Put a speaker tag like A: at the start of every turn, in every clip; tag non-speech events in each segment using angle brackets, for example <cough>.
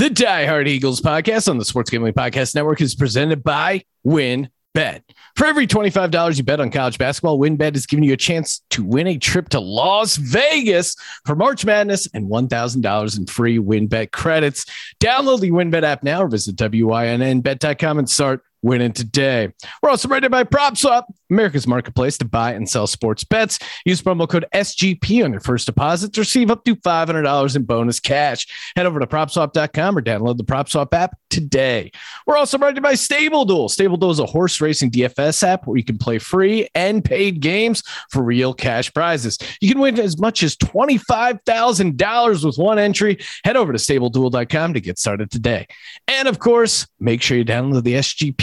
A: The Die Hard Eagles podcast on the Sports Gambling Podcast Network is presented by Win Bet. For every $25 you bet on college basketball, WynnBET is giving you a chance to win a trip to Las Vegas for March Madness and $1,000 in free WynnBET credits. Download the WynnBET app now or visit WYNNBet.com and start winning today. We're also rated by PropSwap, America's marketplace to buy and sell sports bets. Use promo code SGP on your first deposit to receive up to $500 in bonus cash. Head over to PropSwap.com or download the PropSwap app today. We're also rated by Stable Duel. Stable Duel is a horse racing DFS app where you can play free and paid games for real cash prizes. You can win as much as $25,000 with one entry. Head over to StableDuel.com to get started today. And of course, make sure you download the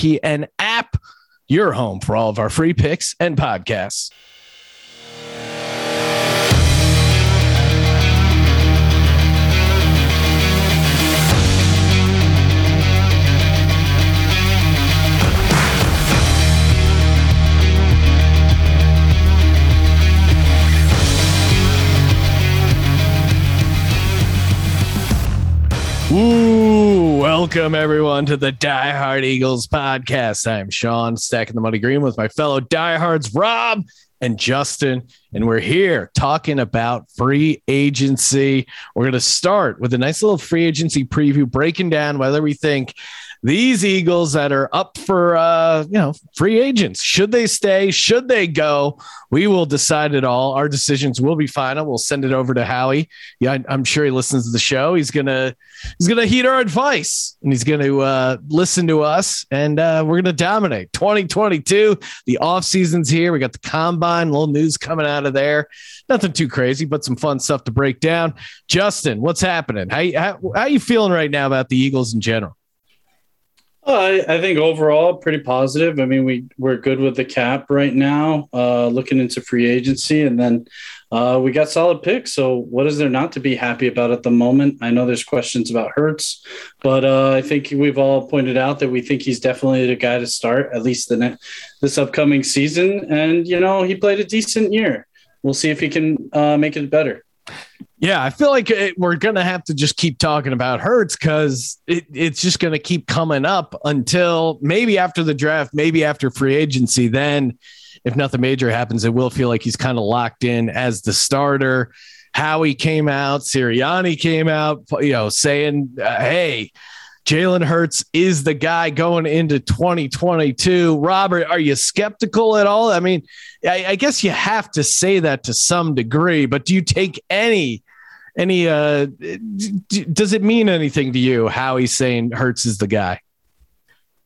A: SGPN app, your home for all of our free picks and podcasts. Ooh, welcome everyone to the Die Hard Eagles podcast. I'm Sean, stacking the money green with my fellow diehards, Rob and Justin, and we're here talking about free agency. We're going to start with a nice little free agency preview, breaking down whether we think these Eagles that are up for uh, you know free agents should they stay, should they go? We will decide it all. Our decisions will be final. We'll send it over to Howie. Yeah, I'm sure he listens to the show. He's gonna he's gonna heed our advice and he's gonna uh, listen to us, and uh, we're gonna dominate 2022. The off season's here. We got the combine, a little news coming out of there. Nothing too crazy, but some fun stuff to break down. Justin, what's happening? How how, how you feeling right now about the Eagles in general?
B: I, I, think overall pretty positive. I mean, we we're good with the cap right now. Uh, looking into free agency, and then uh, we got solid picks. So what is there not to be happy about at the moment? I know there's questions about Hurts, but uh, I think we've all pointed out that we think he's definitely the guy to start at least the ne- this upcoming season. And you know, he played a decent year. We'll see if he can uh, make it better.
A: Yeah, I feel like it, we're to have to just keep talking about Hurts because it, it's just to keep coming up until maybe after the draft, maybe after free agency. Then, if nothing major happens, it will feel like he's kind of locked in as the starter. Howie came out, Sirianni came out, you know, saying, uh, hey, Jalen Hurts is the guy going into 2022. Robert, are you skeptical at all? I mean, I, I, guess you have to say that to some degree, but do you take any any uh d- does it mean anything to you how he's saying Hurts is the guy?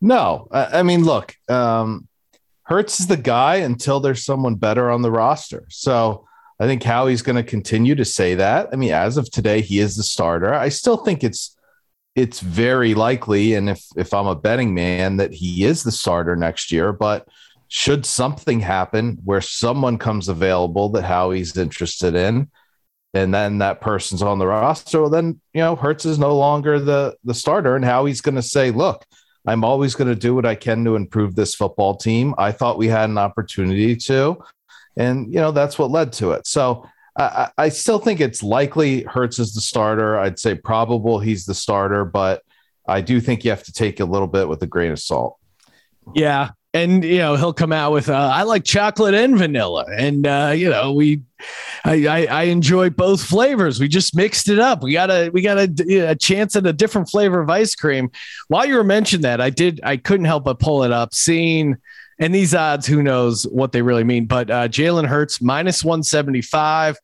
C: No. I, mean, look, um Hurts is the guy until there's someone better on the roster. So I think Howie's going to continue to say that. I mean, as of today, he is the starter. I still think it's it's very likely, and if if I'm a betting man, that he is the starter next year. But should something happen where someone comes available that Howie's interested in, and then that person's on the roster, well, then you know Hurts is no longer the the starter, and Howie's going to say, "Look, I'm always going to do what I can to improve this football team. I thought we had an opportunity to, and you know that's what led to it." So I, I still think it's likely Hurts is the starter. I'd say probable he's the starter, but I do think you have to take a little bit with a grain of salt.
A: Yeah. And you know he'll come out with uh, I like chocolate and vanilla, and uh, you know we, I, I, I enjoy both flavors. We just mixed it up. We got a we got a, a chance at a different flavor of ice cream. While you were mentioning that, I did I couldn't help but pull it up, seeing and these odds, who knows what they really mean? But uh, Jalen Hurts minus 175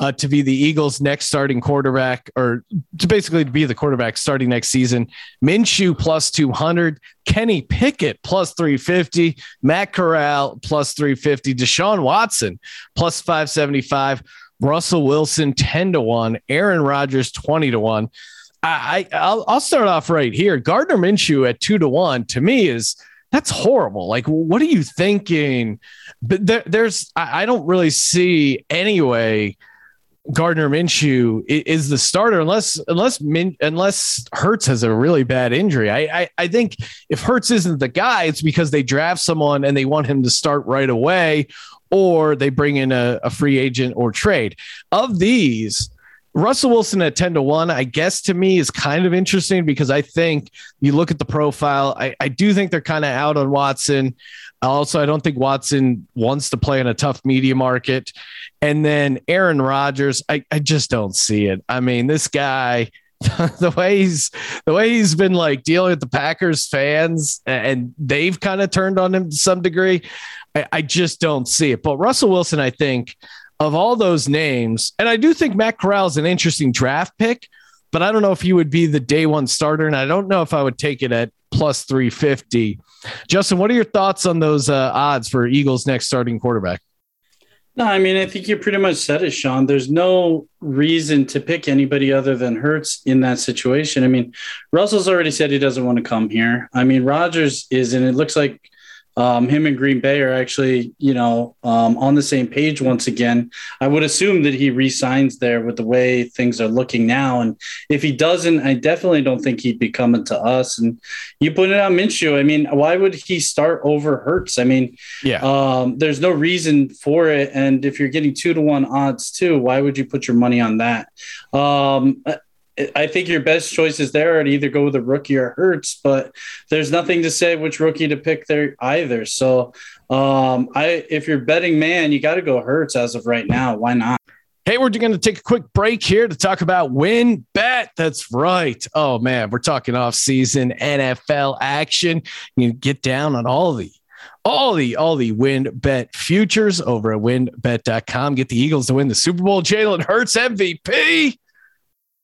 A: uh, to be the Eagles' next starting quarterback, or to basically be the quarterback starting next season. Minshew plus 200, Kenny Pickett plus 350, Matt Corral plus 350, Deshaun Watson plus 575, Russell Wilson 10 to 1, Aaron Rodgers 20 to 1. I, I I'll, I'll start off right here. Gardner Minshew at two to one to me is that's horrible. Like, what are you thinking? But there, there's, I, I, don't really see anyway. Gardner Minshew is the starter unless unless Min, unless Hurts has a really bad injury. I, I I think if Hurts isn't the guy, it's because they draft someone and they want him to start right away, or they bring in a, a free agent or trade. Of these, Russell Wilson at 10 to 1, I guess to me is kind of interesting because I think you look at the profile, I, I do think they're kind of out on Watson. Also, I don't think Watson wants to play in a tough media market. And then Aaron Rodgers, I, I just don't see it. I mean, this guy, <laughs> the way he's the way he's been like dealing with the Packers fans and they've kind of turned on him to some degree. I, I just don't see it. But Russell Wilson, I think, of all those names, and I do think Matt Corral is an interesting draft pick, but I don't know if he would be the day one starter, and I don't know if I would take it at plus 350. Justin, what are your thoughts on those uh, odds for Eagles' next starting quarterback?
B: No, I mean, I think you pretty much said it, Sean. There's no reason to pick anybody other than Hurts in that situation. I mean, Russell's already said he doesn't want to come here. I mean, Rodgers is, and it looks like um, him and Green Bay are actually, you know, um, on the same page once again. I would assume that he resigns there with the way things are looking now. And if he doesn't, I definitely don't think he'd be coming to us. And you put it on Minshew. I mean, why would he start over Hurts? I mean, yeah, um, there's no reason for it. And if you're getting two to one odds too, why would you put your money on that? Um, I think your best choices there are to either go with a rookie or Hurts, but there's nothing to say which rookie to pick there either. So, um, I if you're betting man, you got to go Hurts as of right now. Why not?
A: Hey, we're going to take a quick break here to talk about WynnBET. That's right. Oh man, we're talking off season NFL action. You get down on all the all the all the WynnBET futures over at WynnBET.com. Get the Eagles to win the Super Bowl. Jalen Hurts MVP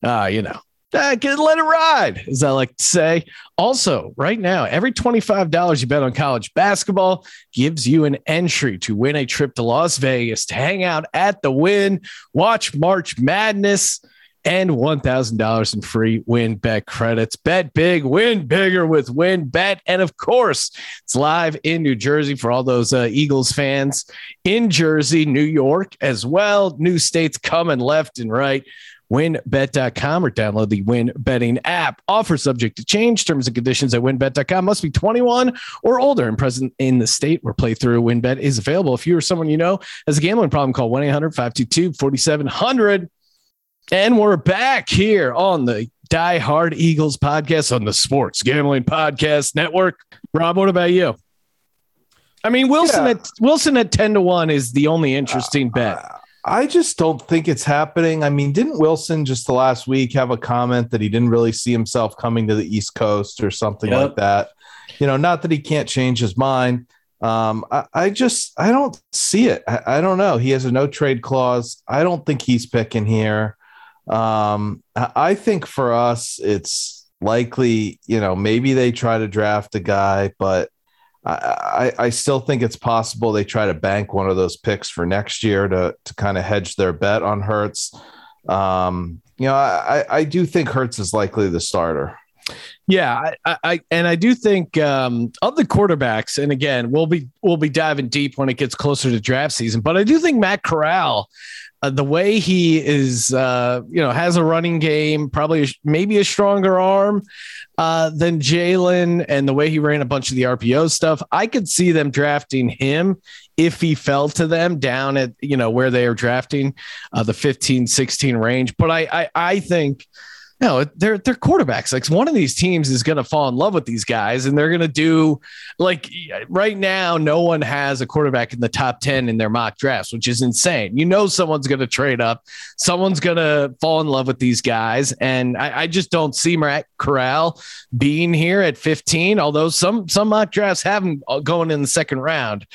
A: uh, you know, uh, let it ride, as I like to say. Also, right now, every $25 you bet on college basketball gives you an entry to win a trip to Las Vegas to hang out at the Wynn, watch March Madness, and $1,000 in free WynnBET credits. Bet big, win bigger with WynnBET. And of course, it's live in New Jersey for all those uh, Eagles fans in Jersey, New York as well. New states coming left and right WynnBET.com or download the win betting app. Offer subject to change. Terms and conditions at WynnBET.com must be 21 or older and present in the state where playthrough WynnBET is available. If you or someone you know has a gambling problem, call 1 800 522 4700. And we're back here on the Die Hard Eagles podcast on the Sports Gambling Podcast Network. Rob, what about you? I mean, Wilson yeah. at Wilson at 10 to 1 is the only interesting uh, bet.
C: I just don't think it's happening. I mean, didn't Wilson just the last week have a comment that he didn't really see himself coming to the East Coast or something yep. like that? You know, not that he can't change his mind. Um, I, I, just I don't see it. I, I, don't know. He has a no trade clause. I don't think he's picking here. Um, I think for us, it's likely, you know, maybe they try to draft a guy, but I, I, still think it's possible they try to bank one of those picks for next year to to kind of hedge their bet on Hurts. Um, you know, I, I do think Hurts is likely the starter.
A: Yeah, I, I and I do think um, of the quarterbacks, and again, we'll be we'll be diving deep when it gets closer to draft season. But I do think Matt Corral uh, the way he is, uh, you know, has a running game, probably maybe a stronger arm uh, than Jalen, and the way he ran a bunch of the RPO stuff, I could see them drafting him if he fell to them down at you know where they are drafting uh, the 15 16 range but I, I i think no, they're they're quarterbacks. Like one of these teams is going to fall in love with these guys, and they're going to do like right now. No one has a quarterback in the top ten in their mock drafts, which is insane. You know, someone's going to trade up, someone's going to fall in love with these guys, and I, I just don't see Matt Corral being here at 15. Although some some mock drafts have him going in the second round,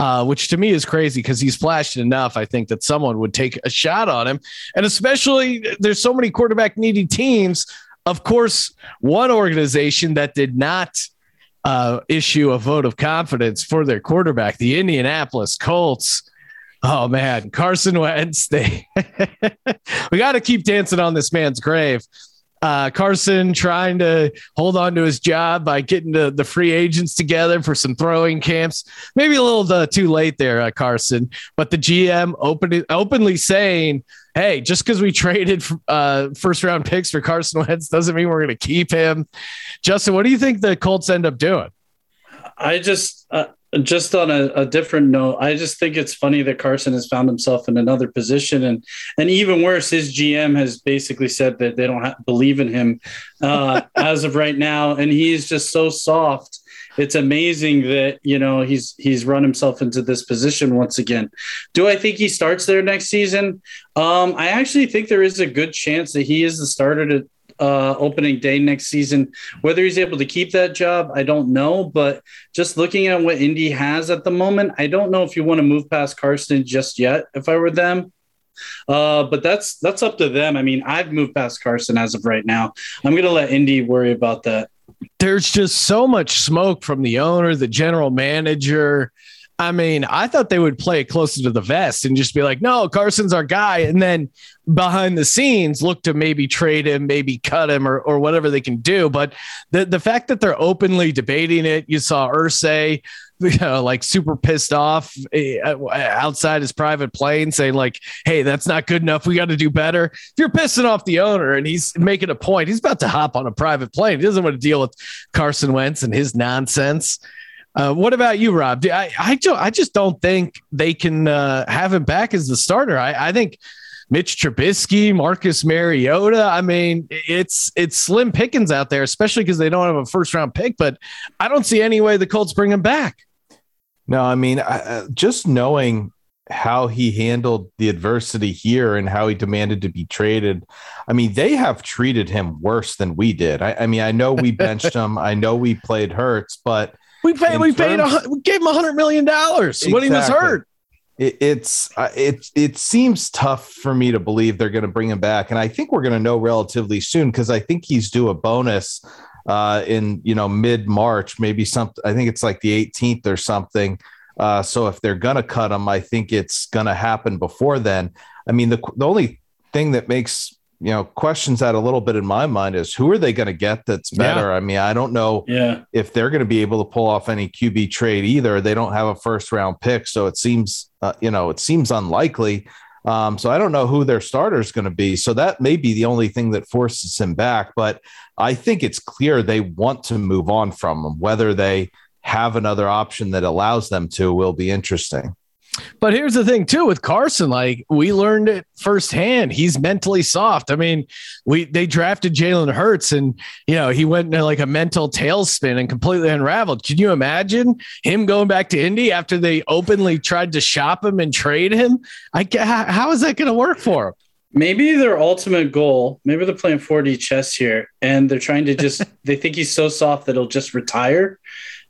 A: uh, which to me is crazy because he's flashed enough. I think that someone would take a shot on him, and especially there's so many quarterback needy teams teams. Of course, one organization that did not uh, issue a vote of confidence for their quarterback, the Indianapolis Colts. Oh man, Carson Wentz. <laughs> They we got to keep dancing on this man's grave. Uh, Carson trying to hold on to his job by getting the, the free agents together for some throwing camps. Maybe a little uh, too late there, uh, Carson. But the GM open, openly saying hey, just because we traded uh, first round picks for Carson Wentz doesn't mean we're going to keep him. Justin, what do you think the Colts end up doing?
B: I just, uh, just on a, a, different note, I just think it's funny that Carson has found himself in another position, and and even worse, his GM has basically said that they don't believe in him uh, <laughs> as of right now, and he's just so soft. It's amazing that you know he's he's run himself into this position once again. Do I think he starts there next season? Um, I actually think there is a good chance that he is the starter to uh, opening day next season. Whether he's able to keep that job, I don't know. But just looking at what Indy has at the moment, I don't know if you want to move past Carson just yet. If I were them, uh, but that's that's up to them. I mean, I've moved past Carson as of right now. I'm going to let Indy worry about that.
A: There's just so much smoke from the owner, the general manager. I mean, I thought they would play closer to the vest and just be like, no, Carson's our guy. And then behind the scenes, look to maybe trade him, maybe cut him or, or whatever they can do. But the, the fact that they're openly debating it, you saw Irsay, <laughs> you know, like super pissed off eh, outside his private plane saying, like, hey, that's not good enough. We got to do better. If you're pissing off the owner and he's making a point, he's about to hop on a private plane. He doesn't want to deal with Carson Wentz and his nonsense. Uh, what about you, Rob? I I, I just don't think they can uh, have him back as the starter. I, I think Mitch Trubisky, Marcus Mariota. I mean, it's it's slim pickings out there, especially because they don't have a first round pick. But I don't see any way the Colts bring him back.
C: No, I mean, I, uh, just knowing how he handled the adversity here and how he demanded to be traded. I mean, they have treated him worse than we did. I, I mean, I know we benched him. I know we played Hurts, but
A: we paid. We paid. A, we gave him a hundred million dollars exactly. when he was hurt.
C: It, it's uh, it it seems tough for me to believe they're going to bring him back, and I think we're going to know relatively soon because I think he's due a bonus uh, in you know mid March, maybe something. I think it's like the 18th or something. Uh, so if they're gonna cut him, I think it's gonna happen before then. I mean, the the only thing that makes you know questions that a little bit in my mind is who are they going to get that's better? Yeah. i mean i don't know
B: yeah.
C: if they're going to be able to pull off any qb trade either. They don't have a first round pick so it seems uh, you know it seems unlikely. Um, so i don't know who their starter is going to be. So that may be the only thing that forces him back but i think it's clear they want to move on from him. Whether they have another option that allows them to will be interesting
A: but here's the thing too with Carson, like we learned it firsthand. He's mentally soft. I mean, we they drafted Jalen Hurts and you know he went into like a mental tailspin and completely unraveled. Can you imagine him going back to Indy after they openly tried to shop him and trade him? I how is that going to work for him?
B: Maybe their ultimate goal, maybe they're playing 4D chess here and they're trying to just, <laughs> they think he's so soft that he'll just retire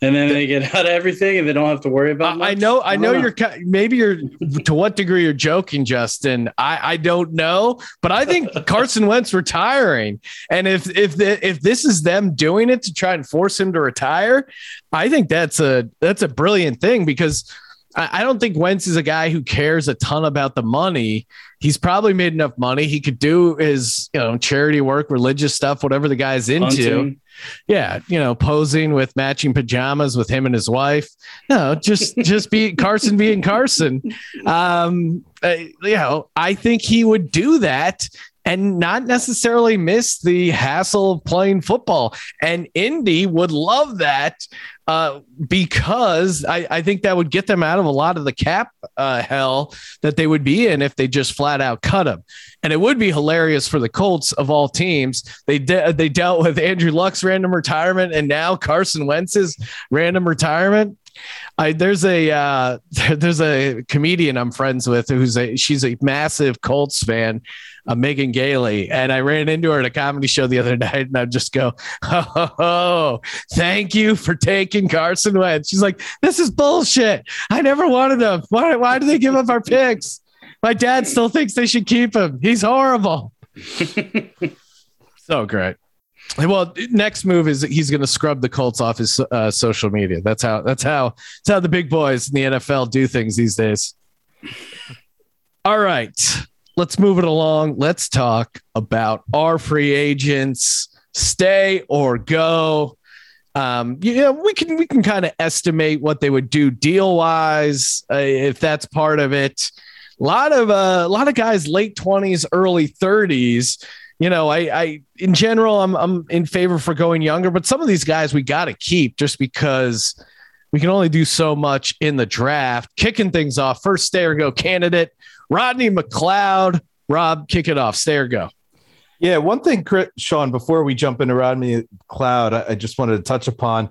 B: and then they get <laughs> out of everything and they don't have to worry about.
A: Much. I know, I know, you're maybe you're to what degree you're joking, Justin. I I don't know, but I think <laughs> Carson Wentz retiring, and if if the, if this is them doing it to try and force him to retire, I think that's a that's a brilliant thing because. I don't think Wentz is a guy who cares a ton about the money. He's probably made enough money. He could do his, you know, charity work, religious stuff, whatever the guy's into. Hunting yeah, you know, posing with matching pajamas with him and his wife. No, just <laughs> just be Carson being Carson. Um, uh, you know, I think he would do that and not necessarily miss the hassle of playing football. And Indy would love that uh, because I, I, think that would get them out of a lot of the cap uh, hell that they would be in if they just flat out cut him. And it would be hilarious for the Colts of all teams. They de- they dealt with Andrew Luck's random retirement and now Carson Wentz's random retirement. I, there's a uh, <laughs> there's a comedian I'm friends with who's a she's a massive Colts fan, uh, Megan Gailey, and I ran into her at a comedy show the other <laughs> night, and I just go, oh, oh, thank you for taking Carson Wentz. She's like, this is bullshit. I never wanted him. Why why do they give up our picks? My dad still thinks they should keep him. He's horrible. <laughs> so great. Well, next move is he's going to scrub the Colts off his uh, social media. That's how. That's how. That's how the big boys in the NFL do things these days. <laughs> All right, let's move it along. Let's talk about our free agents. Stay or go. Um, you know, we can we can kind of estimate what they would do deal wise uh, if that's part of it. A lot of uh, a lot of guys late twenties, early thirties you know, I, I in general, I'm I'm in favor for going younger, but some of these guys we got to keep just because we can only do so much in the draft. Kicking things off, first stay or go candidate, Rodney McLeod. Rob, kick it off. Stay or go.
C: Yeah, one thing, Chris, Sean, before we jump into Rodney McLeod, I, I just wanted to touch upon.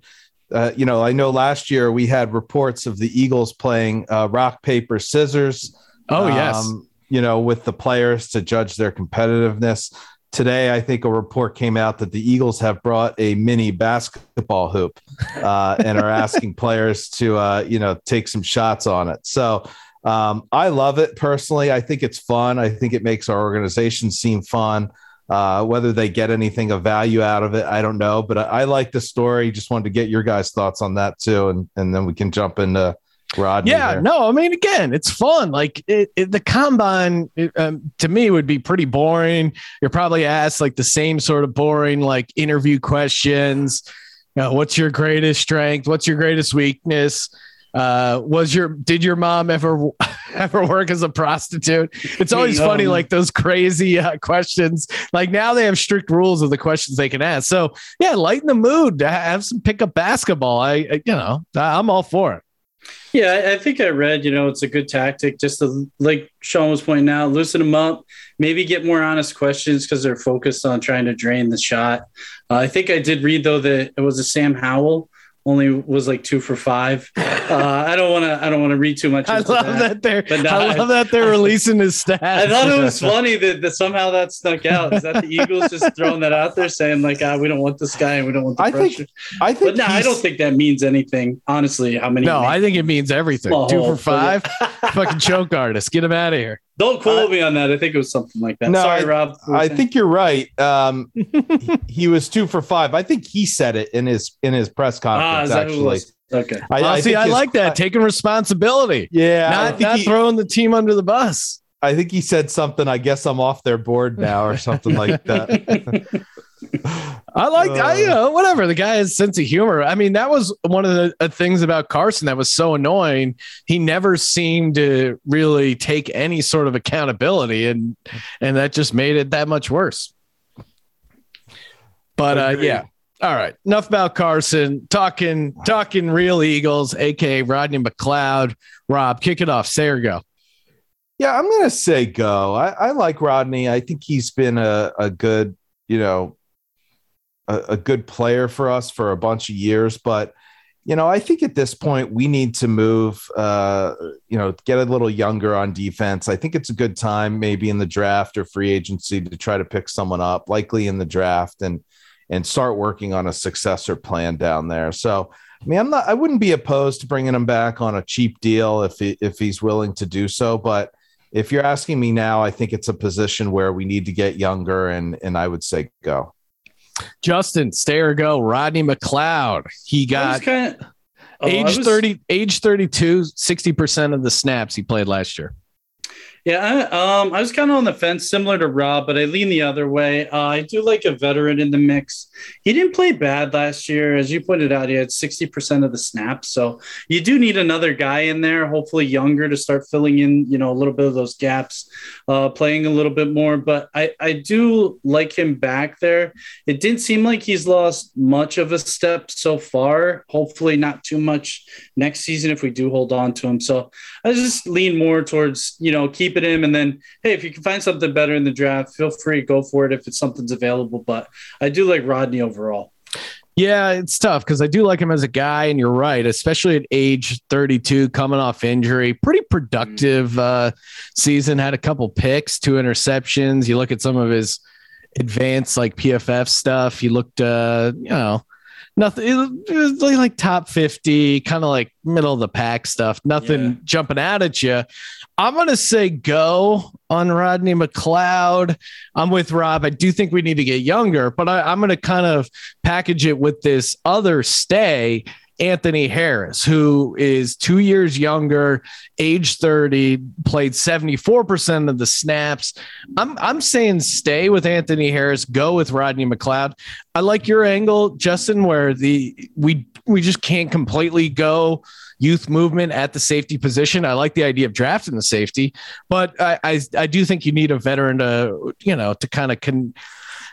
C: Uh, you know, I know last year we had reports of the Eagles playing uh, rock, paper, scissors.
A: Oh, yes.
C: Um, you know, with the players to judge their competitiveness. Today, I think a report came out that the Eagles have brought a mini basketball hoop uh, and are asking <laughs> players to, uh, you know, take some shots on it. So um, I love it personally. I think it's fun. I think it makes our organization seem fun. Uh, whether they get anything of value out of it, I don't know. But I, I like the story. Just wanted to get your guys' thoughts on that too, and and then we can jump into Rodney.
A: Yeah,
C: there.
A: no, I mean, again, it's fun. Like it, it, the combine it, um, to me would be pretty boring. You're probably asked like the same sort of boring like interview questions. You know, what's your greatest strength? What's your greatest weakness? Uh, was your did your mom ever <laughs> ever work as a prostitute? It's always
B: No.
A: funny, like those crazy uh, questions. Like now they have strict rules of the questions they can ask. So yeah, lighten the mood. Have some pickup basketball. I, I you know I'm all for it.
B: Yeah, I, think I read, you know, it's a good tactic just to, like Sean was pointing out, loosen them up, maybe get more honest questions because they're focused on trying to drain the shot. Uh, I think I did read, though, that it was a Sam Howell. Only was like two for five. <laughs> Uh, I don't want to. I don't want to read too much.
A: I love that, they're
B: But no,
A: I love that they're releasing his stats.
B: I thought it was <laughs> funny that, that somehow that stuck out. Is that the Eagles just throwing that out there, saying like, "Ah, we don't want this guy and we don't want the
C: I think- I think.
B: but no, I don't think that means anything. Honestly, how many?
A: no, I think it means everything. Two for five. Fucking choke artist. Get him out of here.
B: Don't quote me on that. I think it was something like that.
C: No,
B: Sorry, Rob.
C: I think you're right. Um, <laughs> he, he was two for five. I think he said it in his in his press
B: Ah,
C: conference.
B: is that who it
C: actually.
B: Okay.
C: I,
A: Oh, see, I like that. Taking responsibility.
C: Yeah,
A: not not
C: he-
A: throwing the team under the bus.
C: I think he said something. I guess I'm off their board now, or something like that. <laughs> <laughs>
A: I like, I, you
C: Uh,
A: know, whatever. The guy has sense of humor. I mean, that was one of the uh, things about Carson that was so annoying. He never seemed to really take any sort of accountability, and and that just made it that much worse. But uh, yeah, all right. Enough about Carson. Talking talking real Eagles, aka Rodney McLeod. Rob, kick it off. Say or go.
C: Yeah, I'm gonna say go. I, I like Rodney. I think he's been a, a good, you know, a, a good player for us for a bunch of years. But you know, I think at this point we need to move. Uh, you know, get a little younger on defense. I think it's a good time, maybe in the draft or free agency, to try to pick someone up, likely in the draft, and and start working on a successor plan down there. So. I mean, I'm not. I wouldn't be opposed to bringing him back on a cheap deal if he, if he's willing to do so. But if you're asking me now, I think it's a position where we need to get younger, and and I would say go.
A: Justin, stay or go. Rodney McLeod. He got
B: kind of
A: age 30 age 32 60% of the snaps he played last year
B: Yeah, I, um, I was kind of on the fence, similar to Rob, but I lean the other way. Uh, I do like a veteran in the mix. He didn't play bad last year, as you pointed out. He had sixty percent of the snaps, so you do need another guy in there, hopefully younger, to start filling in, you know, a little bit of those gaps, uh, playing a little bit more. But I, I do like him back there. It didn't seem like he's lost much of a step so far. Hopefully, not too much next season if we do hold on to him. So I just lean more towards, you know, keeping him. And then, hey, if you can find something better in the draft, feel free go for it if it's something's available. But I do like Rodney overall.
A: yeah it's tough because i do like him as a guy and you're right especially at age 32 coming off injury pretty productive uh season had a couple picks two interceptions you look at some of his advanced like pff stuff he looked uh you know nothing it was like, like top 50 kind of like middle of the pack stuff nothing
B: Yeah.
A: jumping out at you i'm gonna say go on rodney mcleod i'm with rob i do think we need to get younger but I, i'm gonna kind of package it with this other stay Anthony Harris, who is two years younger, age 30, played 74% of the snaps. I'm I'm saying stay with Anthony Harris, go with Rodney McLeod. I like your angle, Justin, where the we we just can't completely go youth movement at the safety position. I like the idea of drafting the safety, but I I, I do think you need a veteran to you know to kind of con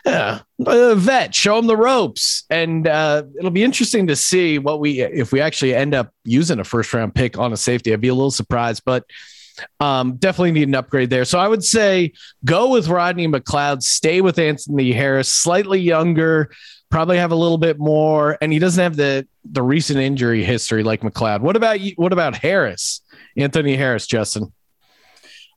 A: Yeah, a vet, show him the ropes, and uh, it'll be interesting to see what we if we actually end up using a first round pick on a safety. I'd be a little surprised, but um, definitely need an upgrade there. So I would say go with Rodney McLeod, stay with Anthony Harris, slightly younger, probably have a little bit more, and he doesn't have the the recent injury history like McLeod. What about you? What about Harris, Anthony Harris, Justin?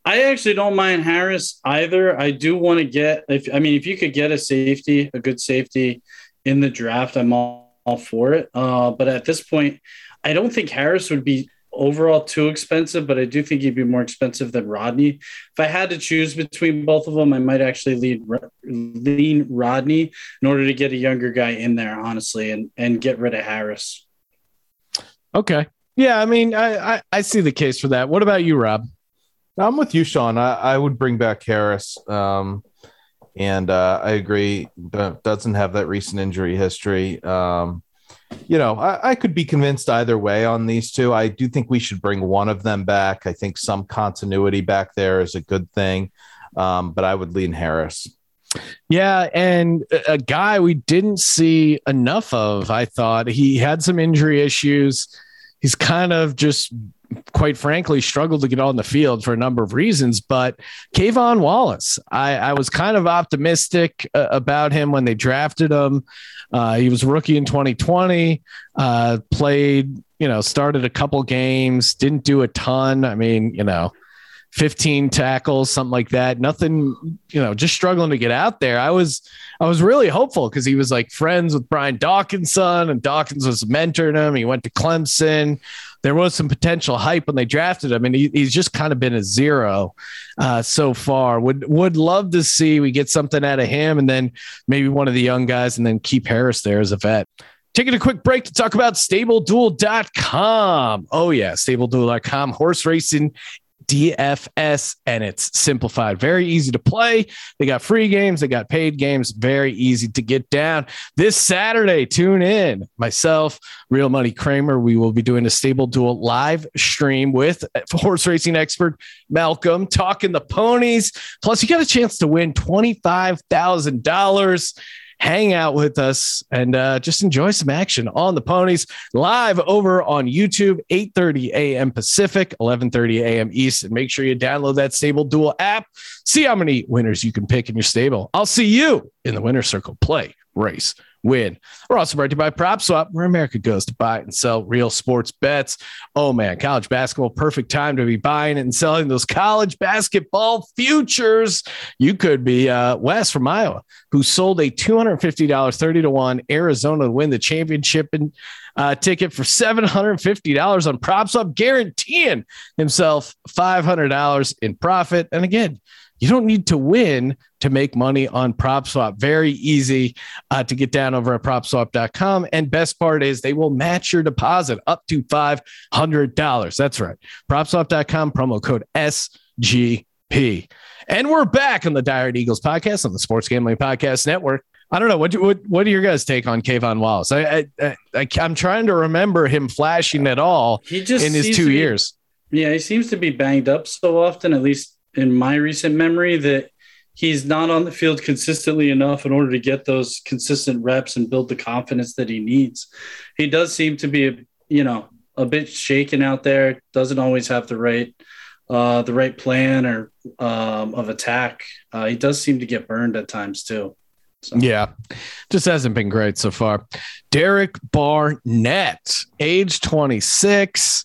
B: I actually don't mind Harris either. I do want to get if I mean if you could get a safety, a good safety in the draft, I'm all, all for it. Uh, but at this point, I don't think Harris would be overall too expensive, but I do think he'd be more expensive than Rodney. If I had to choose between both of them, I might actually lean lean Rodney in order to get a younger guy in there, honestly, and and get rid of Harris.
A: Okay. Yeah, I mean, I, I, I see the case for that. What about you, Rob?
C: I'm with you, Sean. I, I would bring back Harris. Um, and uh, I agree, doesn't have that recent injury history. Um, you know, I, I, could be convinced either way on these two. I do think we should bring one of them back. I think some continuity back there is a good thing, um, but I would lean Harris.
A: Yeah, and a guy we didn't see enough of. I thought he had some injury issues. He's kind of just quite frankly, struggled to get on the field for a number of reasons. But K'Von Wallace, I, I was kind of optimistic uh, about him when they drafted him. Uh, he was rookie in 2020, uh, played, you know, started a couple games, didn't do a ton. I mean, you know, 15 tackles, something like that. Nothing, you know, just struggling to get out there. I was, I was really hopeful because he was like friends with Brian Dawkinson and Dawkins was mentoring him. He went to Clemson. There was some potential hype when they drafted him, and he, he's just kind of been a zero uh, so far. Would would love to see we get something out of him, and then maybe one of the young guys, and then keep Harris there as a vet. Taking a quick break to talk about StableDuel.com. Oh, yeah, StableDuel.com, horse racing DFS and it's simplified. Very easy to play. They got free games, they got paid games, very easy to get down. This Saturday, tune in. Myself, Real Money Kramer, we will be doing a stable duel live stream with horse racing expert Malcolm talking the ponies. Plus, you got a chance to win $25,000 hang out with us and uh, just enjoy some action on the ponies live over on YouTube, 8:30 a.m. Pacific, 11:30 a.m. East. And make sure you download that Stable Duel app. See how many winners you can pick in your stable. I'll see you in the winner circle. Play, race, win. We're also brought to you by PropSwap, where America goes to buy and sell real sports bets. Oh man, college basketball, perfect time to be buying and selling those college basketball futures. You could be uh, Wes from Iowa, who sold a $250 30 to 1 Arizona to win the championship and uh, ticket for $750 on PropSwap, guaranteeing himself $500 in profit. And again, you don't need to win to make money on PropSwap. Very easy uh, to get down over at PropSwap.com. And best part is they will match your deposit up to $500. That's right. PropSwap.com, promo code SGP. And we're back on the Dire Eagles podcast on the Sports Gambling Podcast Network. I don't know what do, what what do your guys take on K'Von Wallace? I, I, I am trying to remember him flashing at all he just in his two
B: be,
A: years.
B: Yeah, he seems to be banged up so often. At least in my recent memory that he's not on the field consistently enough in order to get those consistent reps and build the confidence that he needs. He does seem to be, you know, a bit shaken out there. Doesn't always have the right, uh, the right plan or um, of attack. Uh, he does seem to get burned at times too.
A: So. Yeah, just hasn't been great so far. Derek Barnett, age 26,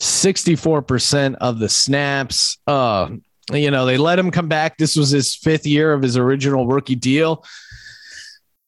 A: 64% of the snaps. Uh, you know, they let him come back. This was his fifth year of his original rookie deal.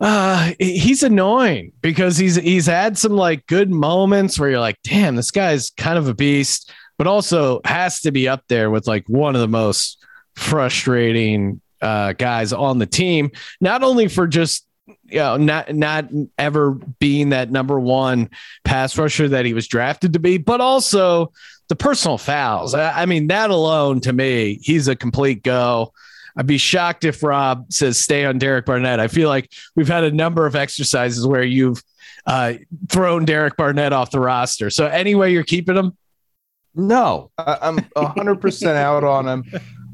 A: Uh, he's annoying because he's he's had some like good moments where you're like, damn, this guy's kind of a beast, but also has to be up there with like one of the most frustrating uh, guys on the team. Not only for just you know, not not ever being that number one pass rusher that he was drafted to be, but also the personal fouls. I, mean, that alone to me, he's a complete go. I'd be shocked if Rob says stay on Derek Barnett. I feel like we've had a number of exercises where you've uh, thrown Derek Barnett off the roster. So anyway, you're keeping him.
C: No, I'm 100 percent out on him.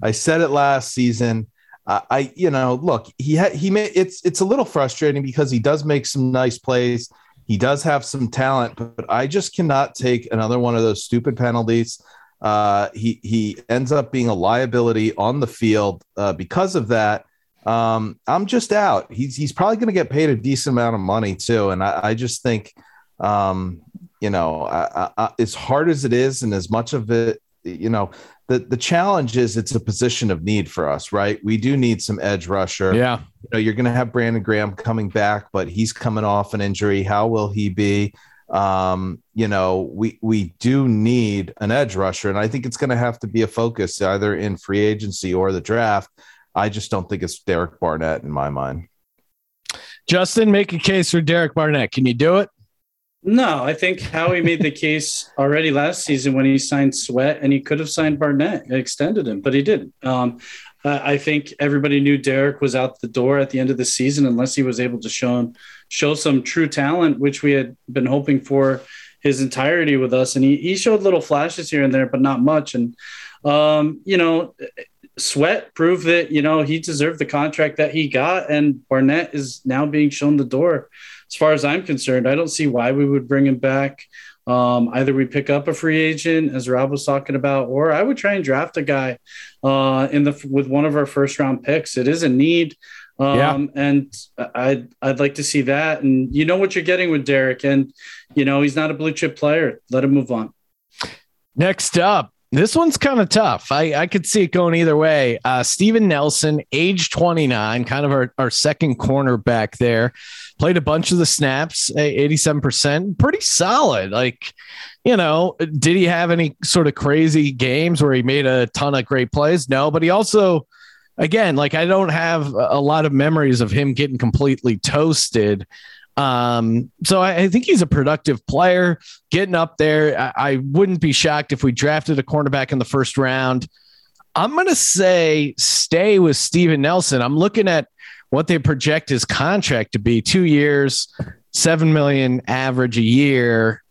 C: I said it last season. I, I you know, look, he he made it's it's a little frustrating because he does make some nice plays. He does have some talent, but I just cannot take another one of those stupid penalties. Uh, he he ends up being a liability on the field uh, because of that. Um, I'm just out. He's he's probably going to get paid a decent amount of money too, and I, I just think, um, you know, I, I, as hard as it is, and as much of it, you know, the the challenge is it's a position of need for us, right? We do need some edge rusher.
A: Yeah,
C: you know, you're going to have Brandon Graham coming back, but he's coming off an injury. How will he be? Um, you know, we we do need an edge rusher, and I think it's going to have to be a focus either in free agency or the draft. I just don't think it's Derek Barnett in my mind.
A: Justin, make a case for Derek Barnett. Can you do it?
B: No, I think Howie made the case already last season when he signed Sweat, and he could have signed Barnett extended him, but he didn't. Um, I think everybody knew Derek was out the door at the end of the season unless he was able to show show some true talent, which we had been hoping for his entirety with us. And he, he showed little flashes here and there, but not much. And um, you know, Sweat proved that you know he deserved the contract that he got, and Barnett is now being shown the door. As far as I'm concerned, I don't see why we would bring him back. Um, either we pick up a free agent, as Rob was talking about, or I would try and draft a guy uh, in the with one of our first round picks. It is a need, um, yeah. and I'd I'd like to see that. And you know what you're getting with Derek, and you know he's not a blue chip player. Let him move on.
A: Next up, this one's kind of tough. I, I could see it going either way. Uh, Steven Nelson, age 29, kind of our, our second cornerback there, played a bunch of the snaps, 87%, pretty solid. Like, you know, did he have any sort of crazy games where he made a ton of great plays? No, but he also, again, like I don't have a lot of memories of him getting completely toasted. Um, so I, I, think he's a productive player getting up there. I, I, wouldn't be shocked if we drafted a cornerback in the first round. I'm going to say stay with Steven Nelson. I'm looking at what they project his contract to be two years, 7 million average a year.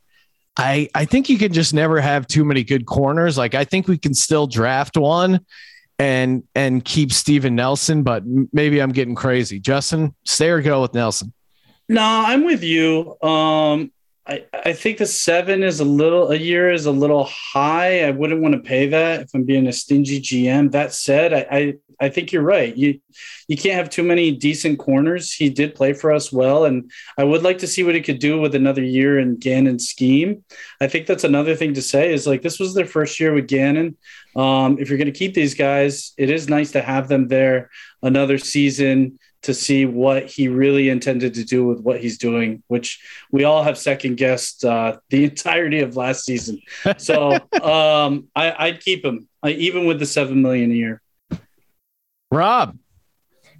A: I, I think you can just never have too many good corners. Like I think we can still draft one and and keep Steven Nelson, but maybe I'm getting crazy. Justin, stay or go with Nelson.
B: No, I'm with you. Um, I, I think the seven is a little a year is a little high. I wouldn't want to pay that if I'm being a stingy GM. That said, I, I, I think you're right. You you can't have too many decent corners. He did play for us well, and I would like to see what he could do with another year in Gannon's scheme. I think that's another thing to say is like this was their first year with Gannon. Um, if you're going to keep these guys, it is nice to have them there another season to see what he really intended to do with what he's doing, which we all have second guessed uh, the <laughs> entirety of last season. So <laughs> um, I, would keep him, I, even with the seven million a year.
A: Rob,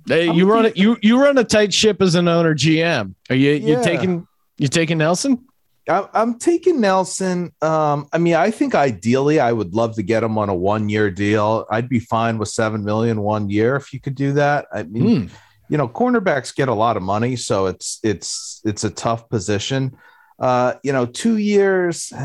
A: hey, you run it. You you run a tight ship as an owner GM. Are you yeah. you taking you taking Nelson?
C: I'm taking Nelson. Um, I mean, I think ideally I would love to get him on a one year deal. I'd be fine with seven million one year if you could do that. I mean, mm you know, cornerbacks get a lot of money, so it's it's it's a tough position. Uh, you know, two years. <sighs>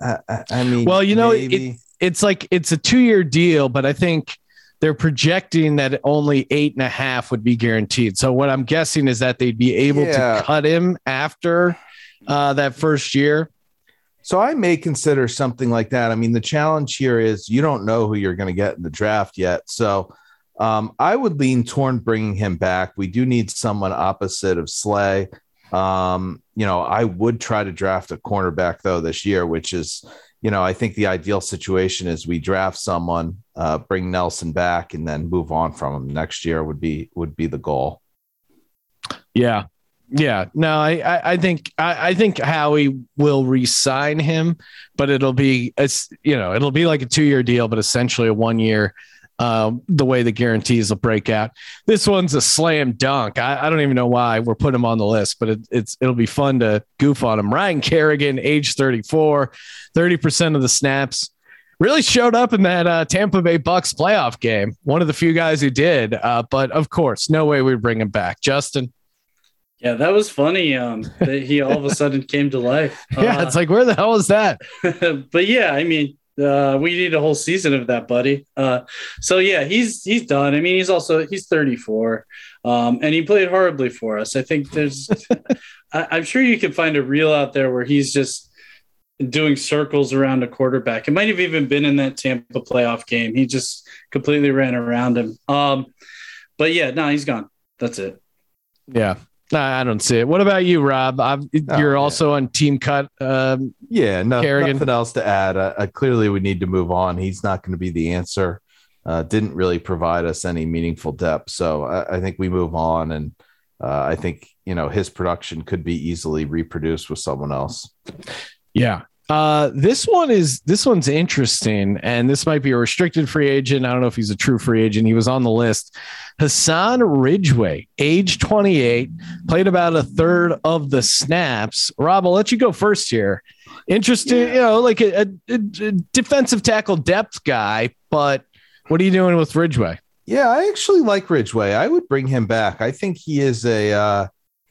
C: Uh, I, I, mean,
A: well, you know, it, it's like it's a two-year deal, but I think they're projecting that only eight and a half would be guaranteed. So what I'm guessing is that they'd be able yeah. to cut him after uh, that first year.
C: So I may consider something like that. I mean, the challenge here is you don't know who you're going to get in the draft yet. So um, I would lean torn bringing him back. We do need someone opposite of Slay. Um, you know, I would try to draft a cornerback though this year, which is, you know, I think the ideal situation is we draft someone, uh, bring Nelson back, and then move on from him next year would be would be the goal.
A: Yeah, yeah. No, I I, think I, I think Howie will re-sign him, but it'll be it's you know it'll be like a two year deal, but essentially a one year um, the way the guarantees will break out. This one's a slam dunk. I, I don't even know why we're putting him on the list, but it, it's it'll be fun to goof on him. Ryan Kerrigan, age 34, 30% of the snaps. Really showed up in that uh, Tampa Bay Bucks playoff game. One of the few guys who did, uh, but of course, no way we'd bring him back. Justin.
B: Yeah, that was funny. Um, that he all of a sudden came to life. <laughs>
A: yeah, uh, it's like where the hell is that? <laughs>
B: but yeah, I mean, Uh, we need a whole season of that, buddy. Uh, so yeah, he's he's done. I mean, he's also he's 34, um, and he played horribly for us. I think there's, <laughs> I, am sure you can find a reel out there where he's just doing circles around a quarterback. It might have even been in that Tampa playoff game. He just completely ran around him. Um, but yeah, no, he's gone. That's it.
A: Yeah. I don't see it. What about you, Rob? Oh, you're yeah. also on team cut. Um,
C: yeah, no, nothing else to add. Uh, uh, clearly, we need to move on. He's not going to be the answer. Uh, didn't really provide us any meaningful depth. So I, I think we move on. And uh, I think, you know, his production could be easily reproduced with someone else.
A: Yeah. Uh, this one is this one's interesting, and this might be a restricted free agent. I don't know if he's a true free agent. He was on the list. Hassan Ridgeway, age 28, played about a third of the snaps. Rob, I'll let you go first here. Interesting, yeah. you know, like a, a, a, defensive tackle depth guy, but what are you doing with Ridgeway?
C: Yeah, I actually like Ridgeway. I would bring him back. I think he is a, uh,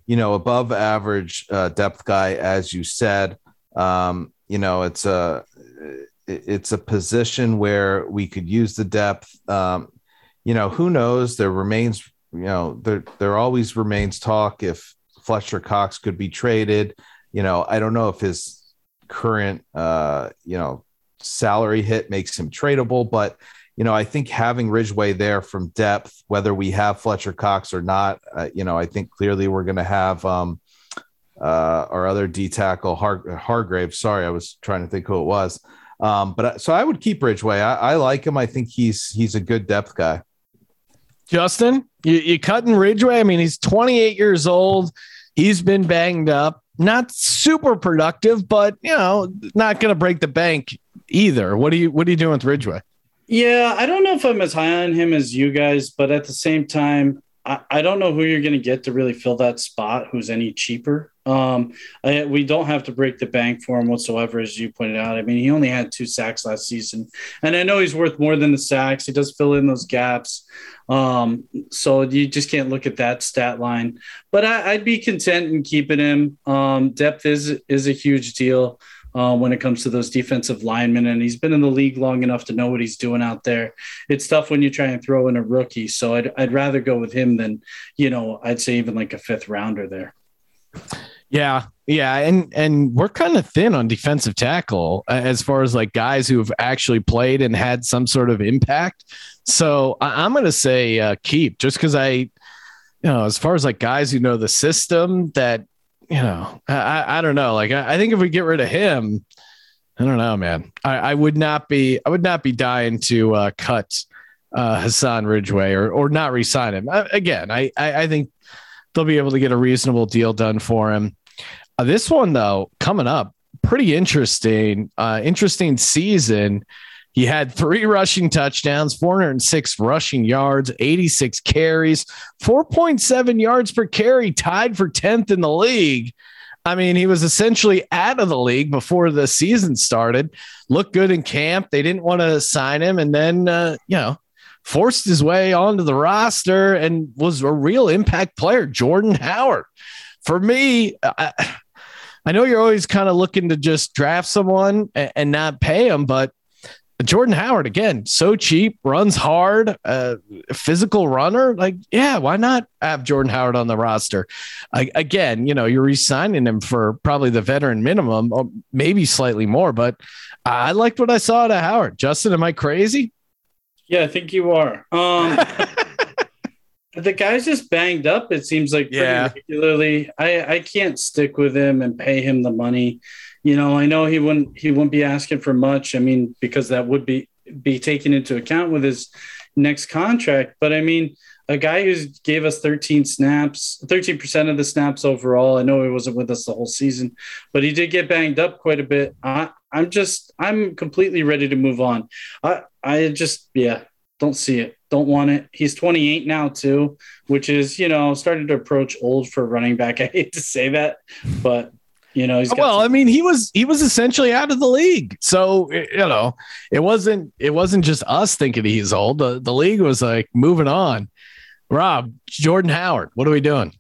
C: you know, above average uh, depth guy, as you said. Um, you know, it's a it's a position where we could use the depth. Um, you know, who knows? There remains, you know, there there always remains talk if Fletcher Cox could be traded. You know, I don't know if his current, uh, you know, salary hit makes him tradable, but you know, I think having Ridgeway there from depth, whether we have Fletcher Cox or not, uh, you know, I think clearly we're going to have um, uh, our other D tackle Har- Hargrave. Sorry, I was trying to think who it was. Um, but uh, so I would keep Ridgeway. I, I, like him. I think he's he's a good depth guy.
A: Justin, you, you cutting Ridgeway? I mean, he's 28 years old. He's been banged up. Not super productive, but you know, not going to break the bank either. What are you What are you doing with Ridgeway?
B: Yeah, I don't know if I'm as high on him as you guys, but at the same time, I, I don't know who you're going to get to really fill that spot who's any cheaper. Um, I, we don't have to break the bank for him whatsoever, as you pointed out. I mean, he only had two sacks last season, and I know he's worth more than the sacks. He does fill in those gaps, um, so you just can't look at that stat line. But I, would be content in keeping him. Um, depth is is a huge deal uh, when it comes to those defensive linemen. And he's been in the league long enough to know what he's doing out there. It's tough when you try and throw in a rookie. So I'd, I'd rather go with him than, you know, I'd say even like a fifth rounder there.
A: Yeah, yeah, and and we're kind of thin on defensive tackle uh, as far as like guys who have actually played and had some sort of impact. So I, am to say uh, keep just because I, you know, as far as like guys who know the system that you know, I, I don't know. Like, I, I, think if we get rid of him, I don't know, man. I, I would not be, I would not be dying to uh, cut uh, Hassan Ridgeway or or not resign him. I, again, I, I, I think they'll be able to get a reasonable deal done for him. Uh, this one though, coming up, pretty interesting. Uh, interesting season. He had three rushing touchdowns, 406 rushing yards, 86 carries, 4.7 yards per carry, tied for 10th in the league. I mean, he was essentially out of the league before the season started. Looked good in camp. They didn't want to sign him. And then, uh, you know, forced his way onto the roster and was a real impact player. Jordan Howard. For me, I, I know you're always kind of looking to just draft someone and, and not pay them, but Jordan Howard again, so cheap, runs hard, uh, physical runner. Like, yeah, why not have Jordan Howard on the roster? I, again, you know, you're re-signing him for probably the veteran minimum, maybe slightly more. But I liked what I saw out of Howard. Justin, am I crazy?
B: Yeah, I think you are. Um, <laughs> the guy's just banged up. It seems like yeah. regularly. I I can't stick with him and pay him the money you know, I know he wouldn't he wouldn't be asking for much. I mean, because that would be be taken into account with his next contract. But I mean, a guy who gave us 13 snaps, 13% of the snaps overall. I know he wasn't with us the whole season, but he did get banged up quite a bit. I, I'm just, I'm completely ready to move on. I, I just, yeah, don't see it. Don't want it. He's 28 now too, which is, you know, starting to approach old for running back. <laughs> I hate to say that, but you know, he's
A: well, some- I mean, he was he was essentially out of the league, so you know, it wasn't it wasn't just us thinking he's old. The the league was like moving on. Rob Jordan Howard, what are we doing?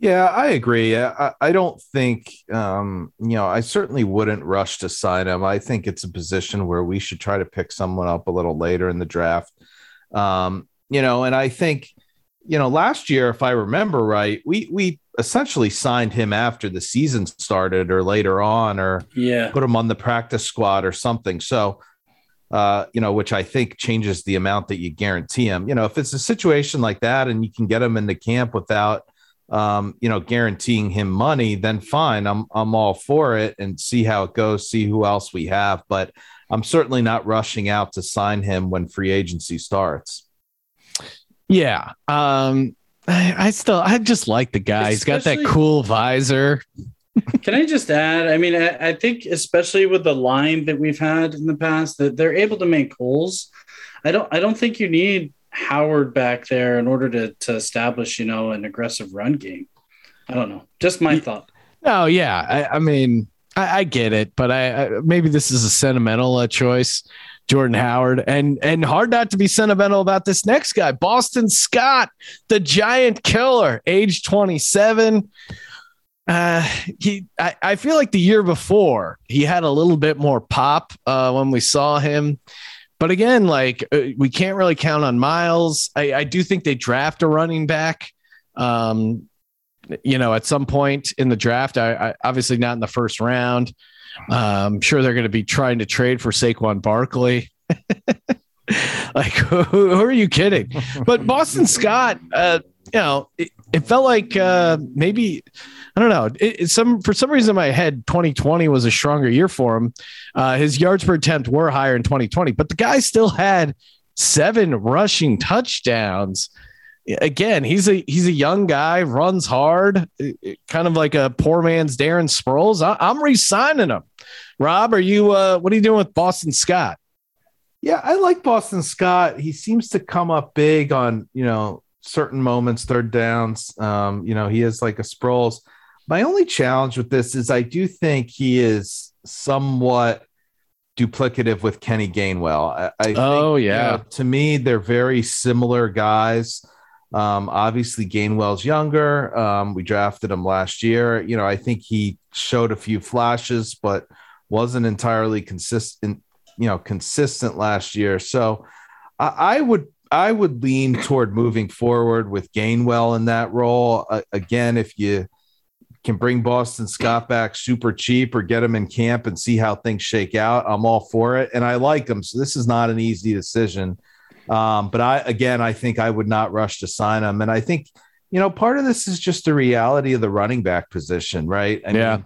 C: Yeah, I agree. I, I don't think, um, you know, I certainly wouldn't rush to sign him. I think it's a position where we should try to pick someone up a little later in the draft. Um, you know, and I think, you know, last year, if I remember right, we we essentially signed him after the season started or later on, or
B: Yeah.
C: put him on the practice squad or something. So, uh, you know, which I think changes the amount that you guarantee him. You know, if it's a situation like that and you can get him into camp without, um, you know, guaranteeing him money, then fine. I'm I'm all for it and see how it goes, see who else we have. But I'm certainly not rushing out to sign him when free agency starts.
A: Yeah. Um, I, I still, I just like the guy. He's got that cool visor. <laughs>
B: Can I just add? I mean, I, I think especially with the line that we've had in the past, that they're able to make holes. I don't. I don't think you need Howard back there in order to to establish, you know, an aggressive run game. I don't know. Just my thought.
A: No, yeah. I, I mean, I, I get it, but I, I maybe this is a sentimental uh, choice, Jordan Howard, and and hard not to be sentimental about this next guy, Boston Scott, the giant killer, age twenty seven. Uh, he, I, I feel like the year before he had a little bit more pop uh, when we saw him, but again, like uh, we can't really count on Miles. I, I do think they draft a running back. Um, you know, at some point in the draft, I, I obviously not in the first round. Um, I'm sure they're going to be trying to trade for Saquon Barkley. <laughs> like, <laughs> who, who are you kidding? But Boston Scott, uh, you know, it, it felt like uh, maybe I don't know. It, it, some for some reason in my head, 2020 was a stronger year for him. Uh, his yards per attempt were higher in 2020, but the guy still had seven rushing touchdowns again, he's a he's a young guy, runs hard, kind of like a poor man's Darren Sproles. I, am re-signing him. Rob, are you? Uh, what are you doing with Boston Scott?
C: Yeah, I like Boston Scott. He seems to come up big on you know certain moments, third downs. Um, you know, he is like a Sproles. My only challenge with this is I do think he is somewhat duplicative with Kenny Gainwell. I, I think,
A: Oh,
C: you
A: yeah.
C: know, to me, they're very similar guys. Um, obviously, Gainwell's younger. Um, we drafted him last year. You know, I think he showed a few flashes, but wasn't entirely consistent. You know, consistent last year. So, I, I would I would lean toward moving forward with Gainwell in that role. Uh, again, if you can bring Boston Scott back super cheap or get him in camp and see how things shake out, I'm all for it. And I like him. So this is not an easy decision. Um, but I, again, I think I would not rush to sign him. And I think, you know, part of this is just the reality of the running back position, right? I
A: Yeah.
C: mean,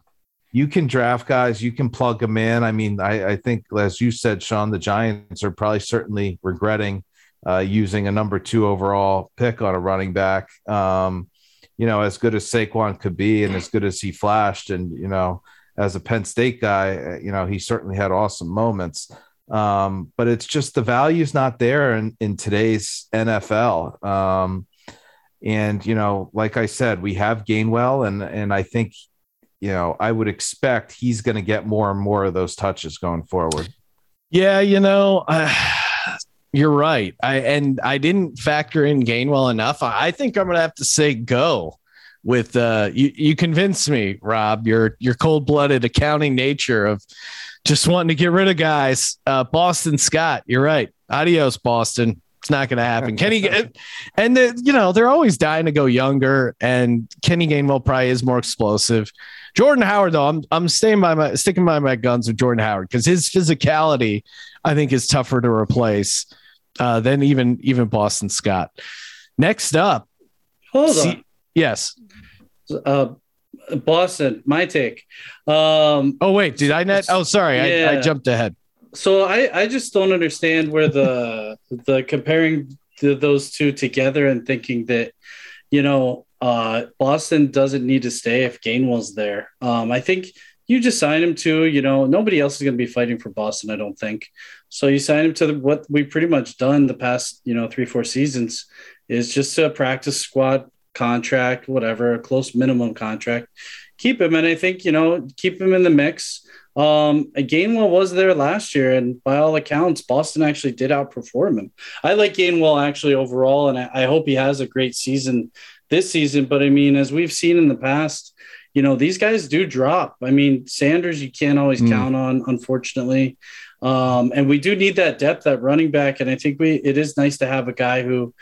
C: you can draft guys, you can plug them in. I mean, I, I think, as you said, Sean, the Giants are probably certainly regretting uh, using a number two overall pick on a running back. Um, you know, as good as Saquon could be and as good as he flashed, and you know, as a Penn State guy, uh, you know, he certainly had awesome moments. Um, but it's just the value's not there in, in today's NFL. Um, and you know, like I said, we have Gainwell, and and I think, you know, I would expect he's going to get more and more of those touches going forward.
A: Yeah, you know, uh, you're right. I and I didn't factor in Gainwell enough. I, I think I'm gonna have to say go with uh you you convinced me, Rob, your your cold-blooded accounting nature of just wanting to get rid of guys. Uh Boston Scott, you're right. Adios, Boston. It's not going to happen. Kenny, and the, you know they're always dying to go younger, and Kenny Gainwell probably is more explosive. Jordan Howard, though, I'm I'm staying by my sticking by my guns with Jordan Howard because his physicality, I think, is tougher to replace uh, than even even Boston Scott. Next up,
B: Hold
A: see- yes.
B: Uh, Boston, my take. Um,
A: Oh wait, did I not? Oh, sorry, I, I jumped ahead.
B: so I, I just don't understand where the <laughs> the comparing the, those two together and thinking that you know uh, Boston doesn't need to stay if Gainwell's there. Um, I think you just sign him to you know nobody else is going to be fighting for Boston. I don't think so. You sign him to the, what we've pretty much done the past you know three four seasons is just a practice squad contract, whatever, a close minimum contract. Keep him, and I think you know keep him in the mix. Um, Gainwell was there last year, and by all accounts, Boston actually did outperform him. I like Gainwell actually overall, and I, I hope he has a great season this season. But I mean, as we've seen in the past, you know, these guys do drop. I mean, Sanders, you can't always mm. count on, unfortunately. Um, and we do need that depth at running back. And I think we it is nice to have a guy who,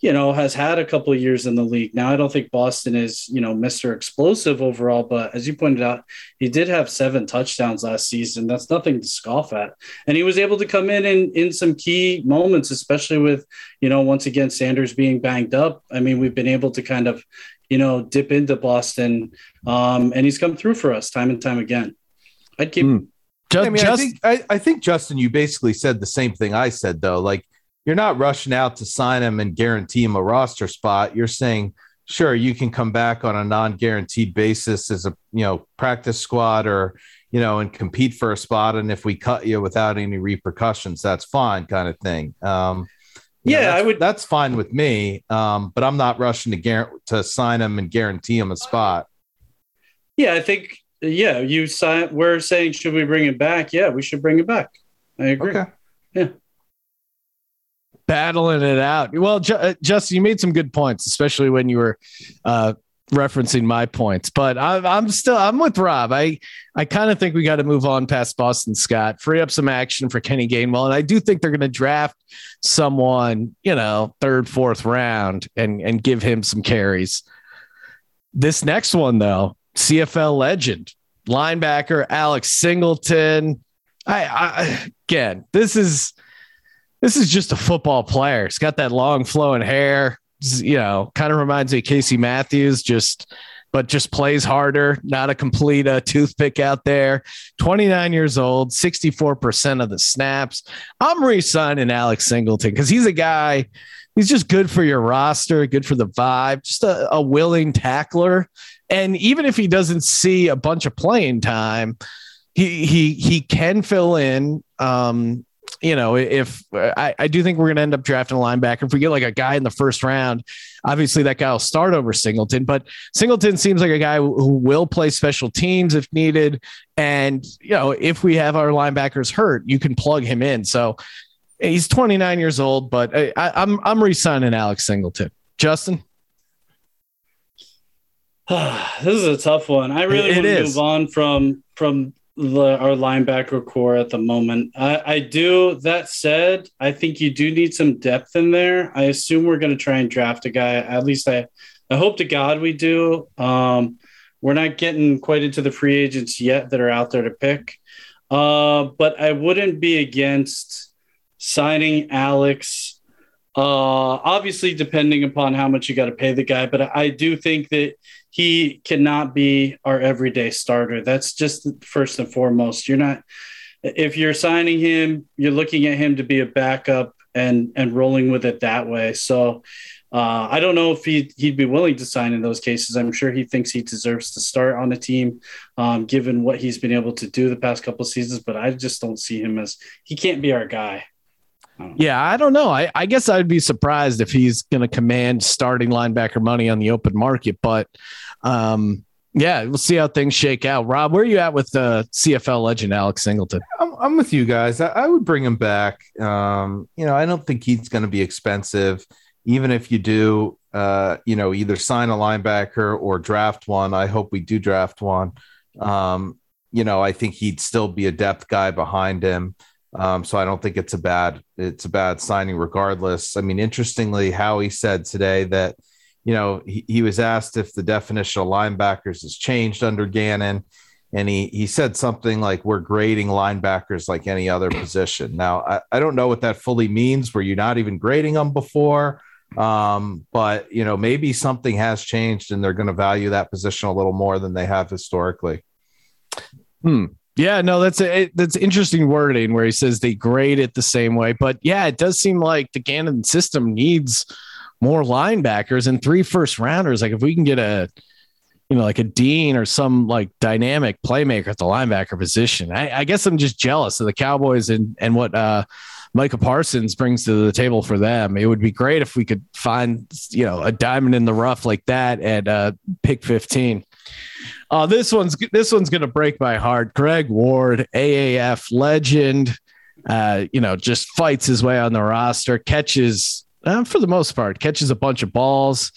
B: you know, has had a couple of years in the league. Now, I don't think Boston is, you know, Mr. Explosive overall, but as you pointed out, he did have seven touchdowns last season. That's nothing to scoff at. And he was able to come in in, in some key moments, especially with, you know, once again, Sanders being banged up. I mean, we've been able to kind of, you know, dip into Boston. Um, and he's come through for us time and time again. I'd keep. Mm.
C: Just, I mean, just, I think I, I think Justin, you basically said the same thing I said though. Like you're not rushing out to sign him and guarantee him a roster spot. You're saying, sure, you can come back on a non-guaranteed basis as a you know practice squad or you know and compete for a spot. And if we cut you without any repercussions, that's fine, kind of thing. Um,
B: yeah,
C: know,
B: I would.
C: That's fine with me. Um, but I'm not rushing to guarantee to sign him and guarantee him a spot.
B: Yeah, I think. Yeah, you sign. We're saying, should we bring it back? Yeah, we should bring it back. I agree. Okay. Yeah
A: battling it out. Well, Ju- uh, Justin, you made some good points, especially when you were uh, referencing my points. But I'm, I'm still I'm with Rob. I I kind of think we got to move on past Boston Scott, free up some action for Kenny Gainwell, and I do think they're going to draft someone, you know, third, fourth round, and and give him some carries. This next one, though, CFL legend linebacker Alex Singleton. I, I again, this is this is just a football player. He's got that long flowing hair. You know, kind of reminds me of Casey Matthews, just but just plays harder. Not a complete uh, toothpick out there. 29 years old, 64% of the snaps. I'm re-signing Alex Singleton because he's a guy. He's just good for your roster, good for the vibe, just a, a willing tackler. And even if he doesn't see a bunch of playing time, he he he can fill in. Um, you know, if I, I do think we're going to end up drafting a linebacker, if we get like a guy in the first round, obviously that guy will start over Singleton. But Singleton seems like a guy who will play special teams if needed. And, you know, if we have our linebackers hurt, you can plug him in. So he's 29 years old, but I, I'm, I'm re signing Alex Singleton. Justin? <sighs>
B: this is a tough one. I really it want to move on from from the, our linebacker corps at the moment. I, I, do. That said, I think you do need some depth in there. I assume we're going to try and draft a guy. At least I, I hope to God we do. Um, we're not getting quite into the free agents yet that are out there to pick. Uh, but I wouldn't be against signing Alex. Uh, obviously, depending upon how much you got to pay the guy, but I do think that he cannot be our everyday starter. That's just first and foremost. You're not if you're signing him, you're looking at him to be a backup and and rolling with it that way. So uh, I don't know if he'd, he'd be willing to sign in those cases. I'm sure he thinks he deserves to start on the team, um, given what he's been able to do the past couple seasons. But I just don't see him as he can't be our guy.
A: I yeah, I don't know. I, I guess I'd be surprised if he's going to command starting linebacker money on the open market, but um, yeah, we'll see how things shake out. Rob, where are you at with the uh, CFL legend Alex Singleton?
C: I'm, I'm with you guys. I, I, would bring him back. Um, you know, I don't think he's going to be expensive, even if you do. Uh, you know, either sign a linebacker or draft one. I hope we do draft one. Um, you know, I think he'd still be a depth guy behind him. Um, so I don't think it's a bad it's a bad signing regardless. I mean, interestingly, Howie said today that you know, he, he was asked if the definition of linebackers has changed under Gannon. And he, he said something like, We're grading linebackers like any other position. Now, I, I don't know what that fully means. Were you not even grading them before? Um, but, you know, maybe something has changed and they're going to value that position a little more than they have historically.
A: Hmm. Yeah, no, that's a, that's interesting wording where he says they grade it the same way. But yeah, it does seem like the Gannon system needs more linebackers and three first rounders. Like if we can get a, you know, like a Dean or some like dynamic playmaker at the linebacker position, I, I guess I'm just jealous of the Cowboys and and what uh, Micah Parsons brings to the table for them. It would be great if we could find, you know, a diamond in the rough like that at uh, pick 15. Uh, this one's this one's gonna break my heart. Greg Ward, AAF legend, uh, you know, just fights his way on the roster, catches uh, for the most part, catches a bunch of balls.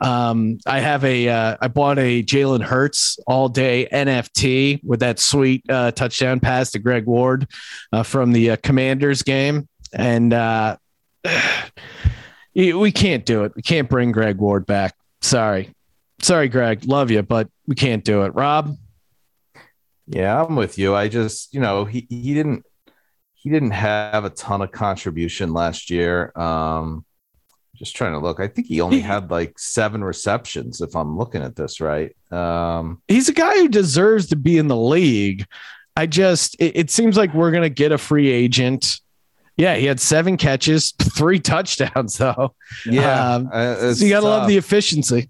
A: Um, I have a uh, I bought a Jalen Hurts all day NFT with that sweet uh, touchdown pass to Greg Ward uh, from the uh, Commanders game, and uh, <sighs> we can't do it. We can't bring Greg Ward back. Sorry, sorry, Greg. Love you, but we can't do it. Rob.
C: Yeah, I'm with you. I just, you know, he he didn't he didn't have a ton of contribution last year. Um, just trying to look. I think he only had like seven receptions, if I'm looking at this right. Um,
A: He's a guy who deserves to be in the league. I just, it, it seems like we're going to get a free agent. Yeah, he had seven catches, <laughs> three touchdowns, though.
C: yeah,
A: Um,
C: uh,
A: So you got to love the efficiency.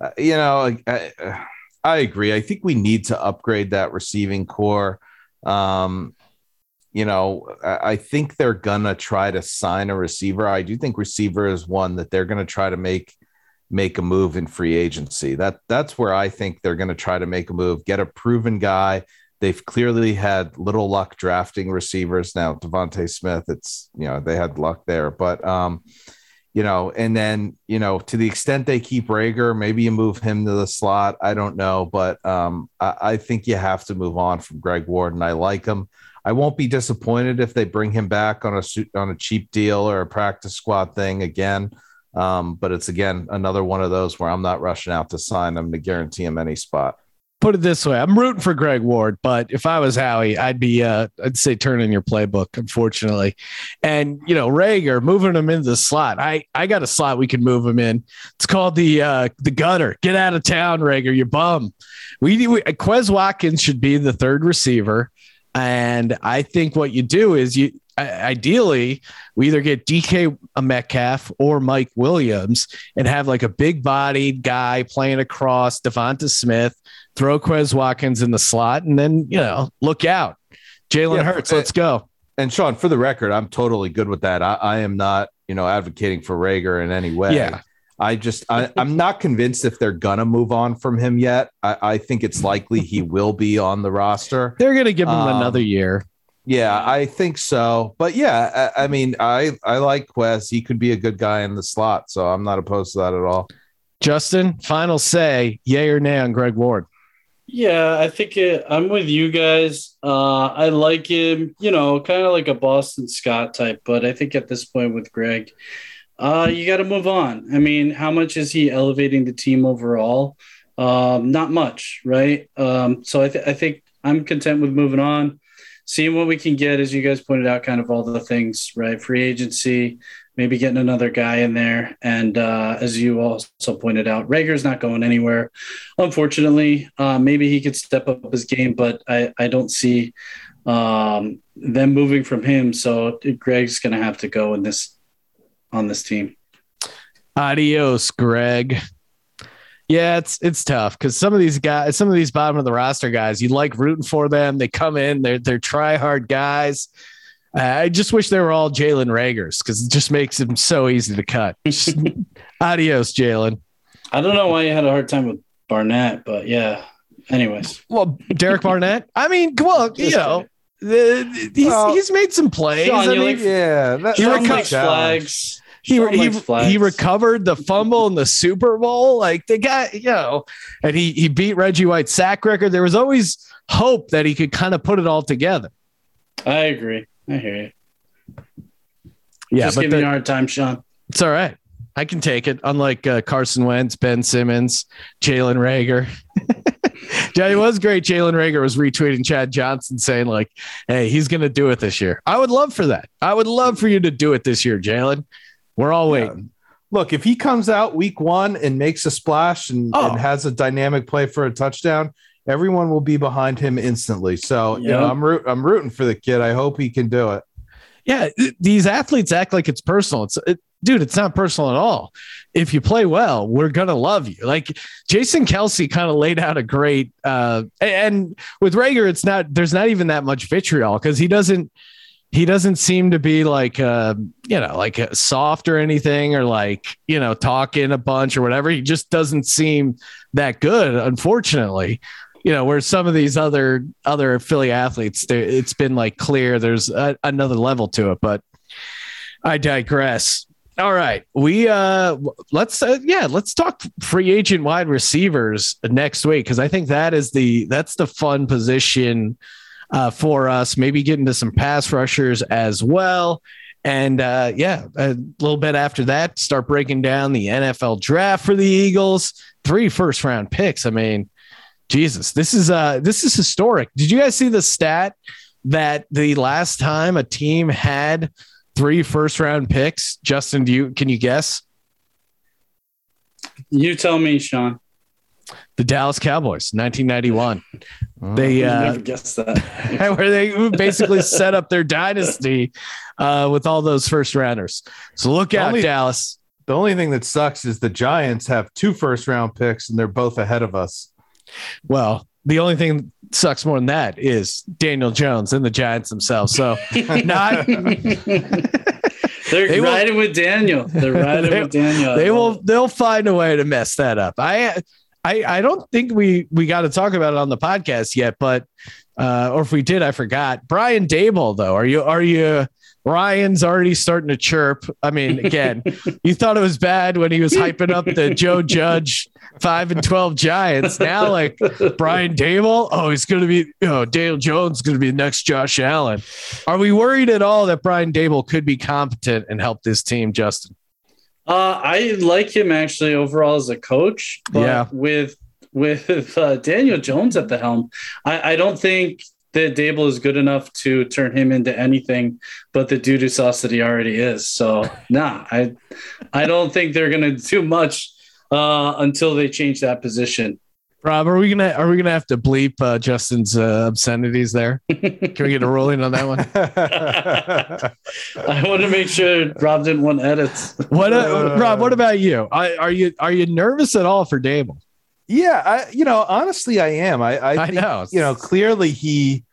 C: Uh, you know, I, I, agree. I think we need to upgrade that receiving corps. Um, you know, I, I think they're gonna try to sign a receiver. I do think receiver is one that they're gonna try to make make a move in free agency. That that's where I think they're gonna try to make a move, get a proven guy. They've clearly had little luck drafting receivers. Now, Devonta Smith, it's you know, they had luck there, but um, you know, and then, you know, to the extent they keep Reagor, maybe you move him to the slot. I don't know, but um, I, I think you have to move on from Greg Ward, and I like him. I won't be disappointed if they bring him back on a on a cheap deal or a practice squad thing again. Um, but it's again another one of those where I'm not rushing out to sign him to guarantee him any spot.
A: Put it this way: I'm rooting for Greg Ward, but if I was Howie, I'd be, uh, I'd say turn in your playbook. Unfortunately, and you know Reagor moving him into the slot. I, I got a slot we can move him in. It's called the, uh, the gutter. Get out of town, Reagor. You bum. We, we Quez Watkins should be the third receiver. And I think what you do is you ideally we either get DK Metcalf or Mike Williams and have like a big bodied guy playing across Devonta Smith, throw Quez Watkins in the slot, and then you know, look out. Jalen
C: Yeah,
A: Hurts, let's go.
C: And Sean, for the record, I'm totally good with that. I, I am not, you know, advocating for Reagor in any way.
A: Yeah.
C: I just I, I'm not convinced if they're gonna move on from him yet. I, I think it's likely he will be on the roster. <laughs>
A: They're gonna give him
C: Um,
A: another year.
C: Yeah, I think so. But yeah, I, I mean, I I like Quez. He could be a good guy in the slot, so I'm not opposed to that at all.
A: Justin, final say, yay or nay on Greg Ward.
B: Yeah, I think it, I'm with you guys. Uh, I like him, you know, kind of like a Boston Scott type, but I think at this point with Greg, uh, you got to move on. I mean, how much is he elevating the team overall? Um, not much, right? Um, so I, th- I think I'm content with moving on, seeing what we can get, as you guys pointed out, kind of all the things, right? Free agency, maybe getting another guy in there. And uh, as you also pointed out, Reagor's not going anywhere. Unfortunately, uh, maybe he could step up his game, but I, I don't see um, them moving from him. So Greg's going to have to go in this on this team.
A: Adios, Greg. Yeah, it's it's tough because some of these guys, some of these bottom of the roster guys, you like rooting for them. They come in, they're they're try hard guys. Uh, I just wish they were all Jalen Reagors because it just makes them so easy to cut. <laughs> Adios, Jalen.
B: I don't know why you had a hard time with Barnett, but yeah. Anyways,
A: Well, Derek Barnett. I mean, well, you know, the, he's
C: Well,
A: he's made some plays.
B: Sean,
A: I mean,
B: like-
C: Yeah, that,
A: He
B: Sean
A: reco-
B: likes flags.
A: he, he,
B: flags.
A: he recovered the fumble in the Super Bowl. Like the guy, you know, and he he beat Reggie White's sack record. There was always hope that he could kind of put it all together.
B: I agree. I hear you.
A: Yeah,
B: Just
A: but
B: giving
A: the-
B: you a hard time, Sean.
A: it's all right. I can take it. Unlike uh, Carson Wentz, Ben Simmons, Jalen Reagor. <laughs> yeah, it was great. Jalen Reagor was retweeting Chad Johnson saying like, "Hey, he's going to do it this year." I would love for that. I would love for you to do it this year, Jalen. We're all
C: Yeah.
A: waiting.
C: look, if he comes out week one and makes a splash and,
A: Oh.
C: and has a dynamic play for a touchdown, everyone will be behind him instantly. So you know, I'm root, I'm rooting for the kid. I hope he can do it.
A: Yeah, these athletes act like it's personal. It's it, dude, it's not personal at all. If you play well, we're gonna love you. Like Jason Kelce kind of laid out a great uh and with Reagor, it's not there's not even that much vitriol because he doesn't he doesn't seem to be like uh you know like uh, soft or anything or like you know talking a bunch or whatever he just doesn't seem that good unfortunately you know where some of these other other Philly athletes it's been like clear there's a, another level to it but I digress All right. We uh let's uh, yeah, let's talk free agent wide receivers next week cuz I think that is the that's the fun position uh for us. Maybe get into some pass rushers as well. And uh yeah, a little bit after that start breaking down the NFL draft for the Eagles. Three first round picks. I mean, Jesus, this is uh this is historic. Did you guys see the stat that the last time a team had three first round picks. Justin, do you can you guess?
B: You tell me, Sean.
A: The Dallas Cowboys, 1991. They uh,
B: never guessed that. <laughs>
A: where they basically set up their dynasty uh, with all those first rounders. So look out,
C: Only-
A: Dallas.
C: The only thing that sucks is the Giants have two first round picks and they're both ahead of us.
A: Well, the only thing that sucks more than that is Daniel Jones and the Giants themselves. So <laughs> not <laughs>
B: They're
A: They will-
B: riding with Daniel. They're riding
A: they,
B: with Daniel.
A: They will they'll find a way to mess that up. I I I don't think we we got to talk about it on the podcast yet, but uh, or if we did, I forgot. Brian Daboll though, are you are you Ryan's already starting to chirp. I mean, again, <laughs> you thought it was bad when he was hyping up the Joe <laughs> Judge five and twelve Giants. Now, like Brian Daboll, oh, he's going to be, you know, Dale Jones is going to be the next Josh Allen. Are we worried at all that Brian Daboll could be competent and help this team, Justin?
B: Uh, I like him actually overall as a coach, but
A: Yeah.
B: with with uh, Daniel Jones at the helm, I, I don't think that Daboll is good enough to turn him into anything but the doo doo sauce that he already is. So <laughs> nah, I I don't think they're gonna do much uh, until they change that position.
A: Rob, are we gonna are we gonna have to bleep uh, Justin's uh, obscenities there? Can we get a ruling on that one? <laughs>
B: I want to make sure Rob didn't want edits.
A: What, uh, <laughs> Rob? What about you? I, are you are you nervous at all for Daboll?
C: Yeah, I, you know, honestly, I am. I, I,
A: I
C: think,
A: know.
C: you know, clearly he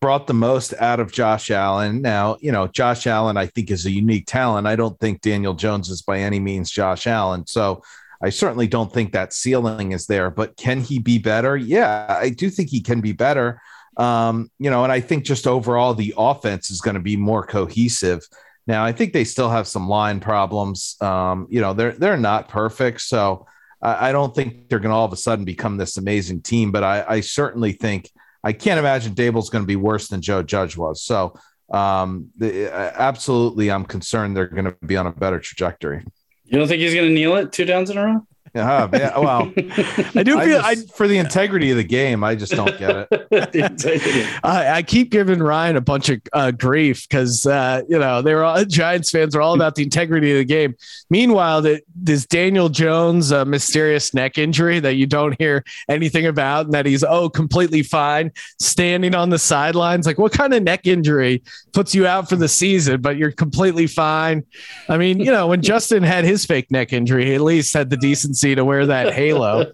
C: brought the most out of Josh Allen. Now, you know, Josh Allen, I think, is a unique talent. I don't think Daniel Jones is by any means Josh Allen. So I certainly don't think that ceiling is there. But can he be better? Yeah, I do think he can be better. Um, you know, and I think just overall the offense is going to be more cohesive. Now, I think they still have some line problems. Um, you know, they're they're not perfect, so I, don't think they're going to all of a sudden become this amazing team. But I, I certainly think I can't imagine Daboll's going to be worse than Joe Judge was. So, um, the, absolutely, I'm concerned they're going to be on a better trajectory.
B: You don't think he's gonna kneel it two downs in a row?
C: Yeah, yeah, well,
A: I do
C: I
A: feel
C: just- for the integrity of the game, I just don't get it. <laughs>
A: I, I I keep giving Ryan a bunch of uh, grief because uh, you know they were all Giants fans are all about the integrity of the game. Meanwhile, that this Daniel Jones uh, mysterious neck injury that you don't hear anything about, and that he's oh completely fine standing on the sidelines. Like what kind of neck injury puts you out for the season, but you're completely fine? I mean, you know when Justin had his fake neck injury, he at least had the decency to wear that halo.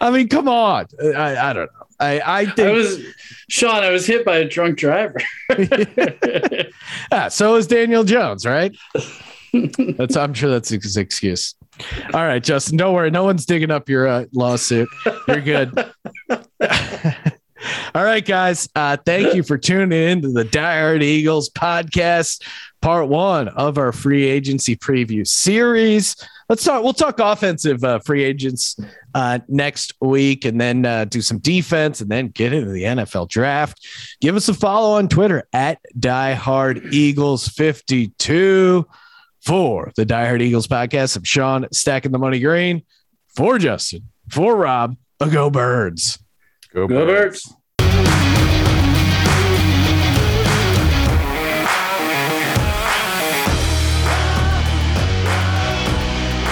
A: I mean, come on. I, I don't know. I, I
B: I was Sean. I was hit by a drunk driver. <laughs>
A: Ah, so is Daniel Jones, right? That's I'm sure that's his excuse. All right, Justin, don't worry. No one's digging up your uh, lawsuit. You're good. <laughs> All right, guys. Uh, thank you for tuning in to the Die Hard Eagles podcast, part one of our free agency preview series. Let's talk. We'll talk offensive uh, free agents uh, next week, and then uh, do some defense, and then get into the NFL draft. Give us a follow on Twitter at Die Hard Eagles fifty two for the Die Hard Eagles podcast. I'm Sean stacking the money green for Justin for Rob. A go birds.
C: Go
B: Go Birds.